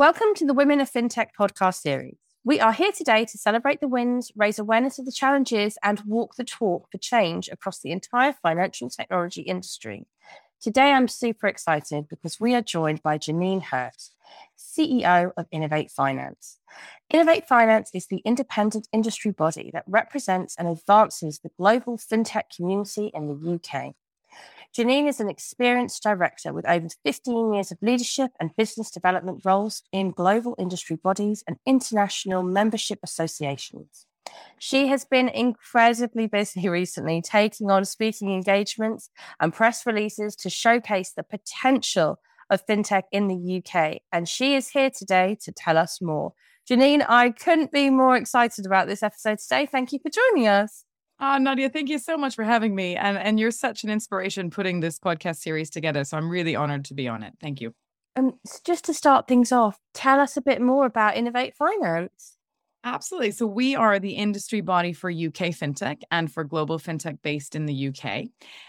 Welcome to the Women of FinTech podcast series. We are here today to celebrate the wins, raise awareness of the challenges, and walk the talk for change across the entire financial technology industry. Today, I'm super excited because we are joined by Janine Hirt, CEO of Innovate Finance. Innovate Finance is the independent industry body that represents and advances the global fintech community in the UK. Janine is an experienced director with over 15 years of leadership and business development roles in global industry bodies and international membership associations. She has been incredibly busy recently, taking on speaking engagements and press releases to showcase the potential of fintech in the UK. And she is here today to tell us more. Janine, I couldn't be more excited about this episode today. Thank you for joining us. Oh, Nadia, thank you so much for having me. And, and you're such an inspiration putting this podcast series together. So I'm really honored to be on it. Thank you. Um, just to start things off, tell us a bit more about Innovate Finance. Absolutely. So, we are the industry body for UK fintech and for global fintech based in the UK.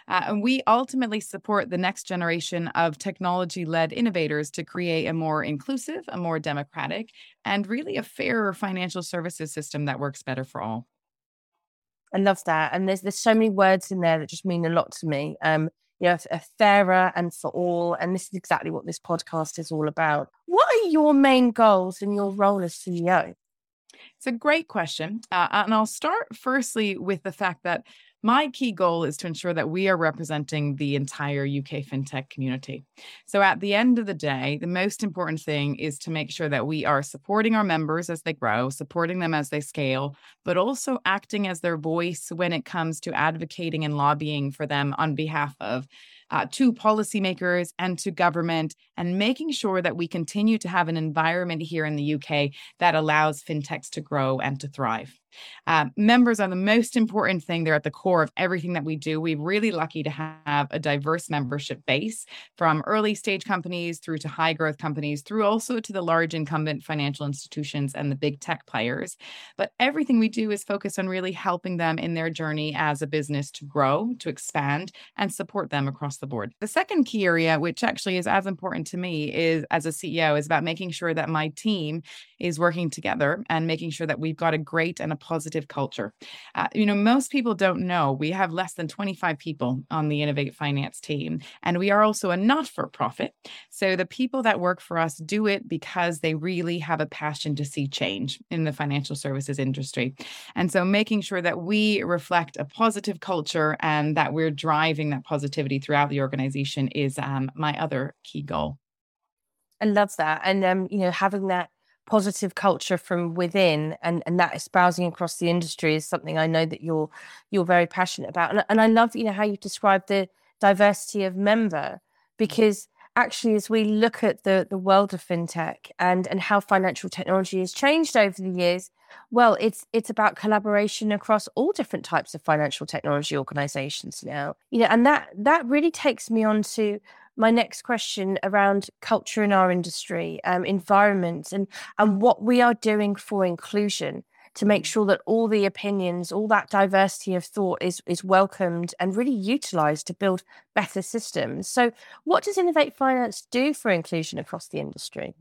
Uh, and we ultimately support the next generation of technology led innovators to create a more inclusive, a more democratic, and really a fairer financial services system that works better for all. I love that. And there's there's so many words in there that just mean a lot to me. Um, you know, a fairer and for all. And this is exactly what this podcast is all about. What are your main goals in your role as CEO? It's a great question. Uh, and I'll start firstly with the fact that my key goal is to ensure that we are representing the entire UK fintech community. So, at the end of the day, the most important thing is to make sure that we are supporting our members as they grow, supporting them as they scale, but also acting as their voice when it comes to advocating and lobbying for them on behalf of uh, to policymakers and to government, and making sure that we continue to have an environment here in the UK that allows fintechs to grow and to thrive. Uh, members are the most important thing. They're at the core of everything that we do. We're really lucky to have a diverse membership base from early stage companies through to high growth companies, through also to the large incumbent financial institutions and the big tech players. But everything we do is focused on really helping them in their journey as a business to grow, to expand, and support them across the board. The second key area, which actually is as important to me, is as a CEO, is about making sure that my team is working together and making sure that we've got a great and a positive culture. Uh, you know, most people don't know we have less than 25 people on the Innovate Finance team, and we are also a not for profit. So the people that work for us do it because they really have a passion to see change in the financial services industry. And so making sure that we reflect a positive culture and that we're driving that positivity throughout the organization is um, my other key goal. I love that. And, um, you know, having that positive culture from within and, and that espousing across the industry is something I know that you're you're very passionate about. And, and I love you know how you describe the diversity of member because actually as we look at the the world of fintech and and how financial technology has changed over the years well it's it's about collaboration across all different types of financial technology organizations now. You know and that that really takes me on to my next question around culture in our industry, um, environment, and and what we are doing for inclusion to make sure that all the opinions, all that diversity of thought is is welcomed and really utilized to build better systems. So, what does Innovate Finance do for inclusion across the industry?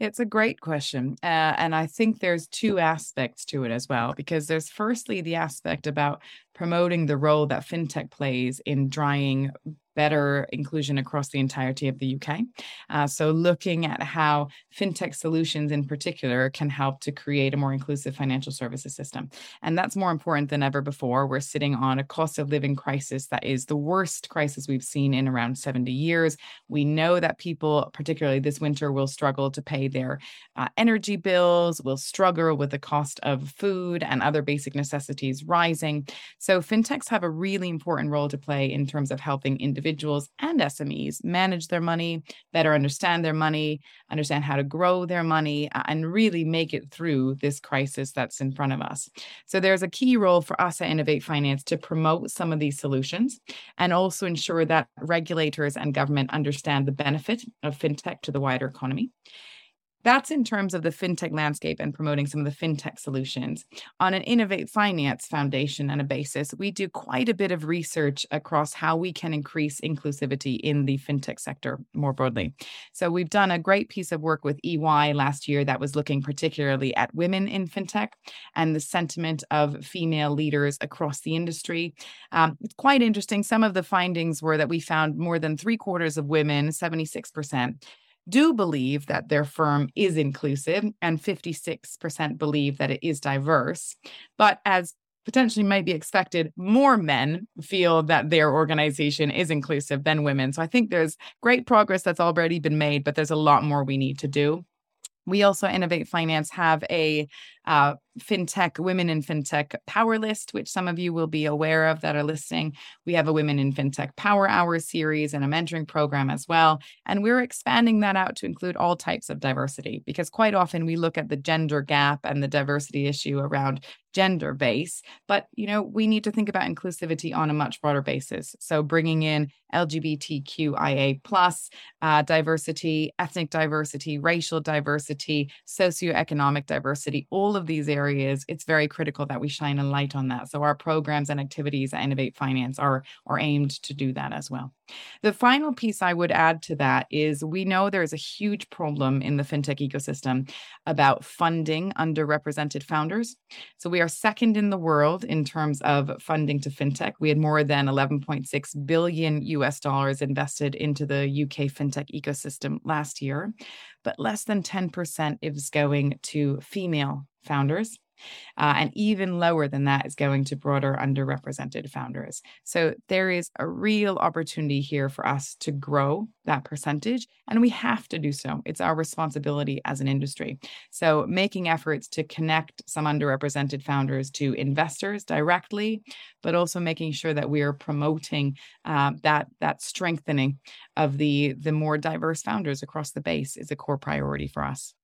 It's a great question. Uh, and I think there's two aspects to it as well, because there's firstly the aspect about promoting the role that fintech plays in drying better inclusion across the entirety of the UK. Uh, so, looking at how fintech solutions in particular can help to create a more inclusive financial services system. And that's more important than ever before. We're sitting on a cost of living crisis that is the worst crisis we've seen in around 70 years. We know that people, particularly this winter, will struggle to pay their uh, energy bills, will struggle with the cost of food and other basic necessities rising. So, fintechs have a really important role to play in terms of helping individuals individuals and SMEs manage their money, better understand their money, understand how to grow their money, and really make it through this crisis that's in front of us. So there's a key role for us at Innovate Finance to promote some of these solutions and also ensure that regulators and government understand the benefit of fintech to the wider economy. That's in terms of the fintech landscape and promoting some of the fintech solutions. On an Innovate Finance Foundation and a basis, we do quite a bit of research across how we can increase inclusivity in the fintech sector more broadly. So we've done a great piece of work with EY last year that was looking particularly at women in fintech and the sentiment of female leaders across the industry. Um, it's quite interesting. Some of the findings were that we found more than three quarters of women, 76%, do believe that their firm is inclusive, and 56% believe that it is diverse. But as potentially might be expected, more men feel that their organization is inclusive than women. So I think there's great progress that's already been made, but there's a lot more we need to do. We also, Innovate Finance, have a uh, fintech women in fintech power list which some of you will be aware of that are listening. We have a women in fintech power hour series and a mentoring program as well. And we're expanding that out to include all types of diversity because quite often we look at the gender gap and the diversity issue around gender base. But you know we need to think about inclusivity on a much broader basis. So bringing in lgbtqia plus uh, diversity ethnic diversity racial diversity socioeconomic diversity of these areas, it's very critical that we shine a light on that. So our programs and activities at Innovate Finance are, are aimed to do that as well. The final piece I would add to that is we know there is a huge problem in the fintech ecosystem about funding underrepresented founders. So we are second in the world in terms of funding to fintech. We had more than 11.6 billion US dollars invested into the UK fintech ecosystem last year, but less than 10% is going to female founders. Uh, and even lower than that is going to broader underrepresented founders. So there is a real opportunity here for us to grow that percentage, and we have to do so. It's our responsibility as an industry. So making efforts to connect some underrepresented founders to investors directly, but also making sure that we are promoting uh, that that strengthening of the the more diverse founders across the base is a core priority for us.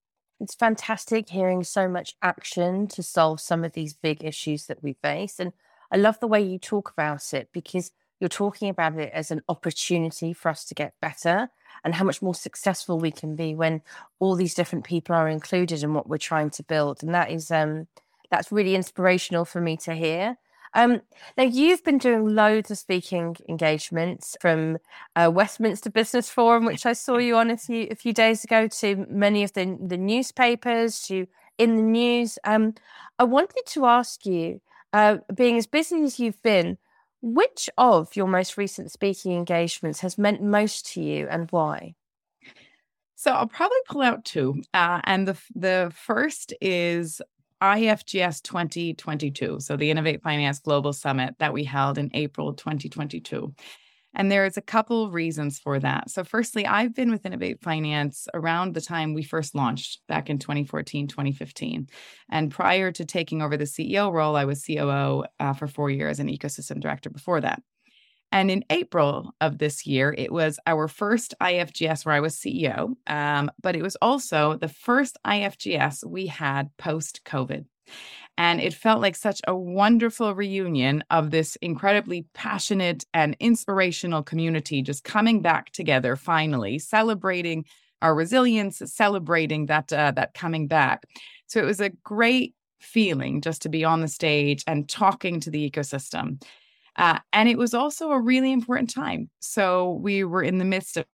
It's fantastic hearing so much action to solve some of these big issues that we face. And I love the way you talk about it because you're talking about it as an opportunity for us to get better and how much more successful we can be when all these different people are included in what we're trying to build. And that is um that's really inspirational for me to hear. Um, now, you've been doing loads of speaking engagements from uh, Westminster Business Forum, which I saw you on a few, a few days ago, to many of the, the newspapers, to in the news. Um, I wanted to ask you, uh, being as busy as you've been, which of your most recent speaking engagements has meant most to you and why? So I'll probably pull out two, uh, and the the first is IFGS 2022, so the Innovate Finance Global Summit that we held in April 2022. And there's a couple reasons for that. So, firstly, I've been with Innovate Finance around the time we first launched back in 2014, 2015. And prior to taking over the CEO role, I was COO uh, for four years and ecosystem director before that. And in April of this year, it was our first IFGS where I was CEO, um, but it was also the first IFGS we had post COVID. And it felt like such a wonderful reunion of this incredibly passionate and inspirational community just coming back together finally, celebrating our resilience, celebrating that uh, that coming back. So it was a great feeling just to be on the stage and talking to the ecosystem. Uh, and it was also a really important time. So we were in the midst of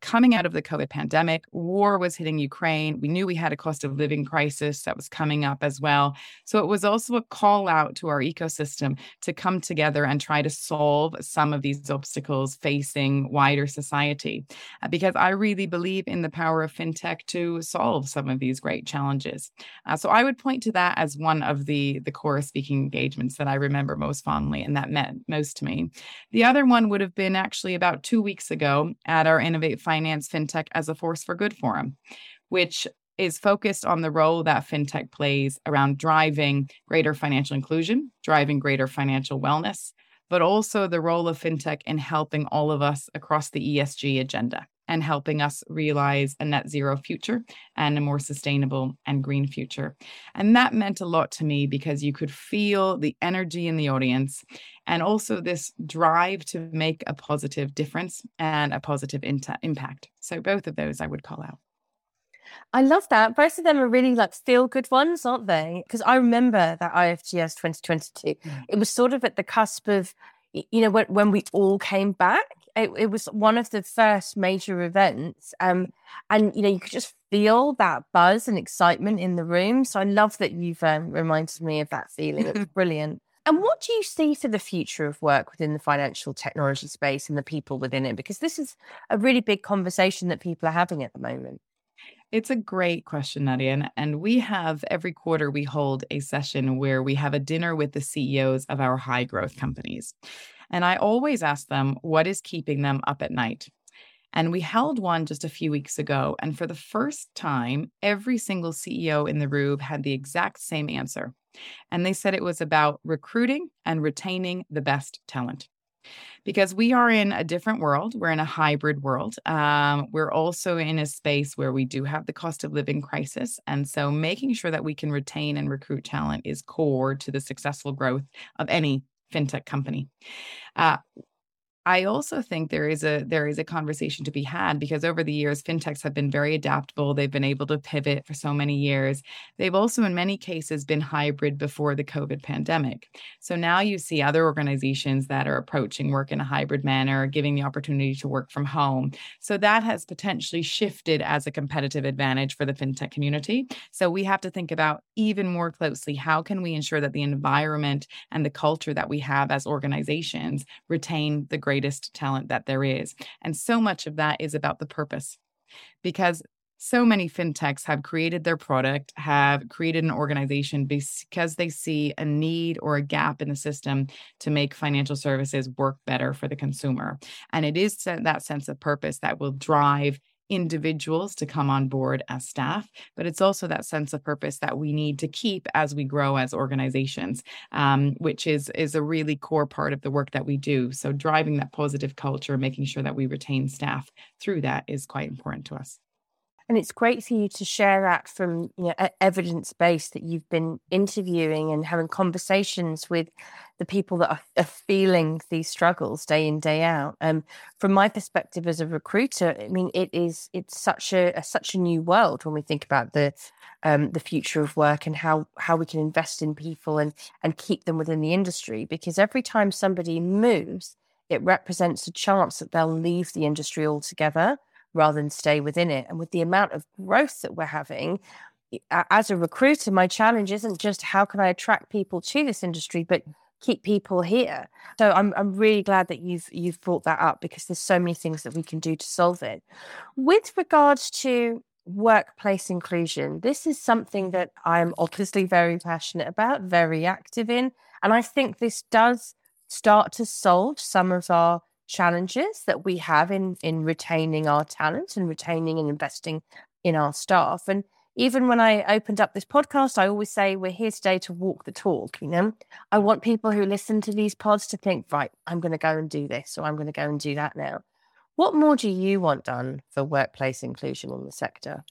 coming out of the COVID pandemic, war was hitting Ukraine. We knew we had a cost of living crisis that was coming up as well. So it was also a call out to our ecosystem to come together and try to solve some of these obstacles facing wider society. Uh, because I really believe in the power of fintech to solve some of these great challenges. Uh, so I would point to that as one of the, the core speaking engagements that I remember most fondly and that meant most to me. The other one would have been actually about two weeks ago at our Innovate Finance FinTech as a Force for Good Forum, which is focused on the role that fintech plays around driving greater financial inclusion, driving greater financial wellness, but also the role of fintech in helping all of us across the ESG agenda and helping us realize a net zero future and a more sustainable and green future. And that meant a lot to me because you could feel the energy in the audience and also this drive to make a positive difference and a positive impact. So, both of those I would call out. I love that. Both of them are really like feel good ones, aren't they? Because I remember that IFGS 2022. Mm. It was sort of at the cusp of, you know, when, when we all came back. It, it was one of the first major events. Um, and, you know, you could just feel that buzz and excitement in the room. So I love that you've um, reminded me of that feeling. It was brilliant. And what do you see for the future of work within the financial technology space and the people within it? Because this is a really big conversation that people are having at the moment. It's a great question, Nadia. And, and we have every quarter, we hold a session where we have a dinner with the CEOs of our high growth companies. And I always ask them, what is keeping them up at night? And we held one just a few weeks ago. And for the first time, every single CEO in the room had the exact same answer. And they said it was about recruiting and retaining the best talent. Because we are in a different world, we're in a hybrid world. Um, we're also in a space where we do have the cost of living crisis. And so making sure that we can retain and recruit talent is core to the successful growth of any fintech company. Uh, I also think there is a there is a conversation to be had because over the years fintechs have been very adaptable. They've been able to pivot for so many years. They've also in many cases been hybrid before the COVID pandemic. So now you see other organizations that are approaching work in a hybrid manner, giving the opportunity to work from home. So that has potentially shifted as a competitive advantage for the fintech community. So we have to think about even more closely how can we ensure that the environment and the culture that we have as organizations retain the great greatest talent that there is. And so much of that is about the purpose because so many fintechs have created their product, have created an organization because they see a need or a gap in the system to make financial services work better for the consumer. And it is that sense of purpose that will drive individuals to come on board as staff, but it's also that sense of purpose that we need to keep as we grow as organizations, um, which is is a really core part of the work that we do. So driving that positive culture, making sure that we retain staff through that is quite important to us. And it's great for you to share that from you know, evidence based that you've been interviewing and having conversations with the people that are, are, feeling these struggles day in day out. Um, from my perspective as a recruiter, I mean, it is it's such a, a such a new world when we think about the um, the future of work and how how we can invest in people and and keep them within the industry. Because every time somebody moves, it represents a chance that they'll leave the industry altogether rather than stay within it. And with the amount of growth that we're having, as a recruiter, my challenge isn't just how can I attract people to this industry, but keep people here. So I'm I'm really glad that you've you've brought that up because there's so many things that we can do to solve it. With regards to workplace inclusion, this is something that I'm obviously very passionate about, very active in, and I think this does start to solve some of our challenges that we have in in retaining our talent and retaining and investing in our staff. And even when I opened up this podcast, I always say we're here today to walk the talk. You know, I want people who listen to these pods to think, right, I'm going to go and do this, or I'm going to go and do that now. What more do you want done for workplace inclusion in the sector?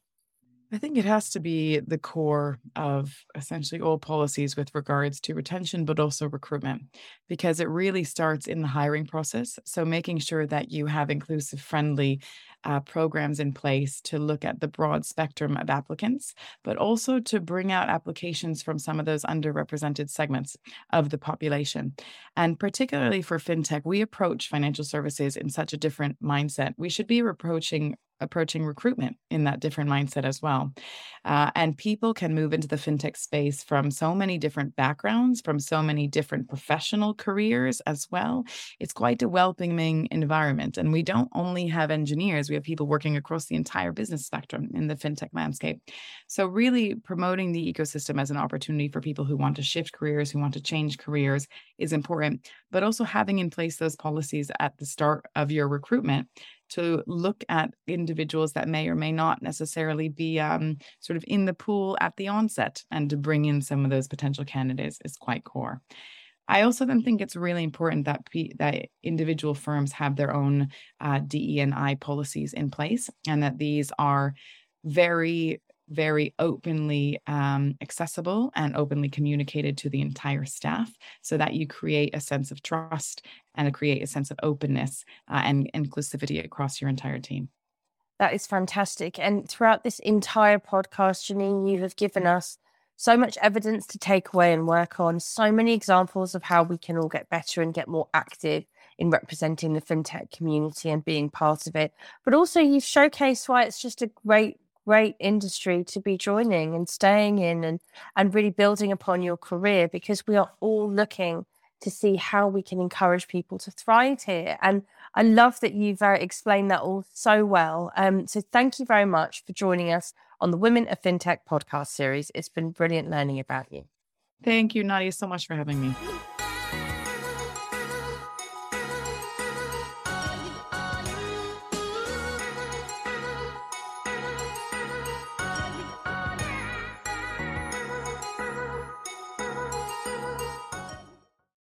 I think it has to be the core of essentially all policies with regards to retention, but also recruitment, because it really starts in the hiring process. So, making sure that you have inclusive, friendly uh, programs in place to look at the broad spectrum of applicants, but also to bring out applications from some of those underrepresented segments of the population. And particularly for fintech, we approach financial services in such a different mindset. We should be approaching approaching recruitment in that different mindset as well. Uh, and people can move into the fintech space from so many different backgrounds, from so many different professional careers as well. It's quite a welcoming environment. And we don't only have engineers, we have people working across the entire business spectrum in the fintech landscape. So, really promoting the ecosystem as an opportunity for people who want to shift careers, who want to change careers is important, but also having in place those policies at the start of your recruitment to look at individuals that may or may not necessarily be um, sort of in the pool at the onset and to bring in some of those potential candidates is quite core. I also then think it's really important that P- that individual firms have their own uh, DE and I policies in place, and that these are very very openly um, accessible and openly communicated to the entire staff so that you create a sense of trust and create a sense of openness uh, and inclusivity across your entire team. That is fantastic. And throughout this entire podcast, Janine, you have given us so much evidence to take away and work on, so many examples of how we can all get better and get more active in representing the fintech community and being part of it. But also, you've showcased why it's just a great, great industry to be joining and staying in and, and really building upon your career because we are all looking to see how we can encourage people to thrive here. And I love that you've uh, explained that all so well. Um, so thank you very much for joining us on the Women of FinTech podcast series. It's been brilliant learning about you. Thank you, Nadia, so much for having me.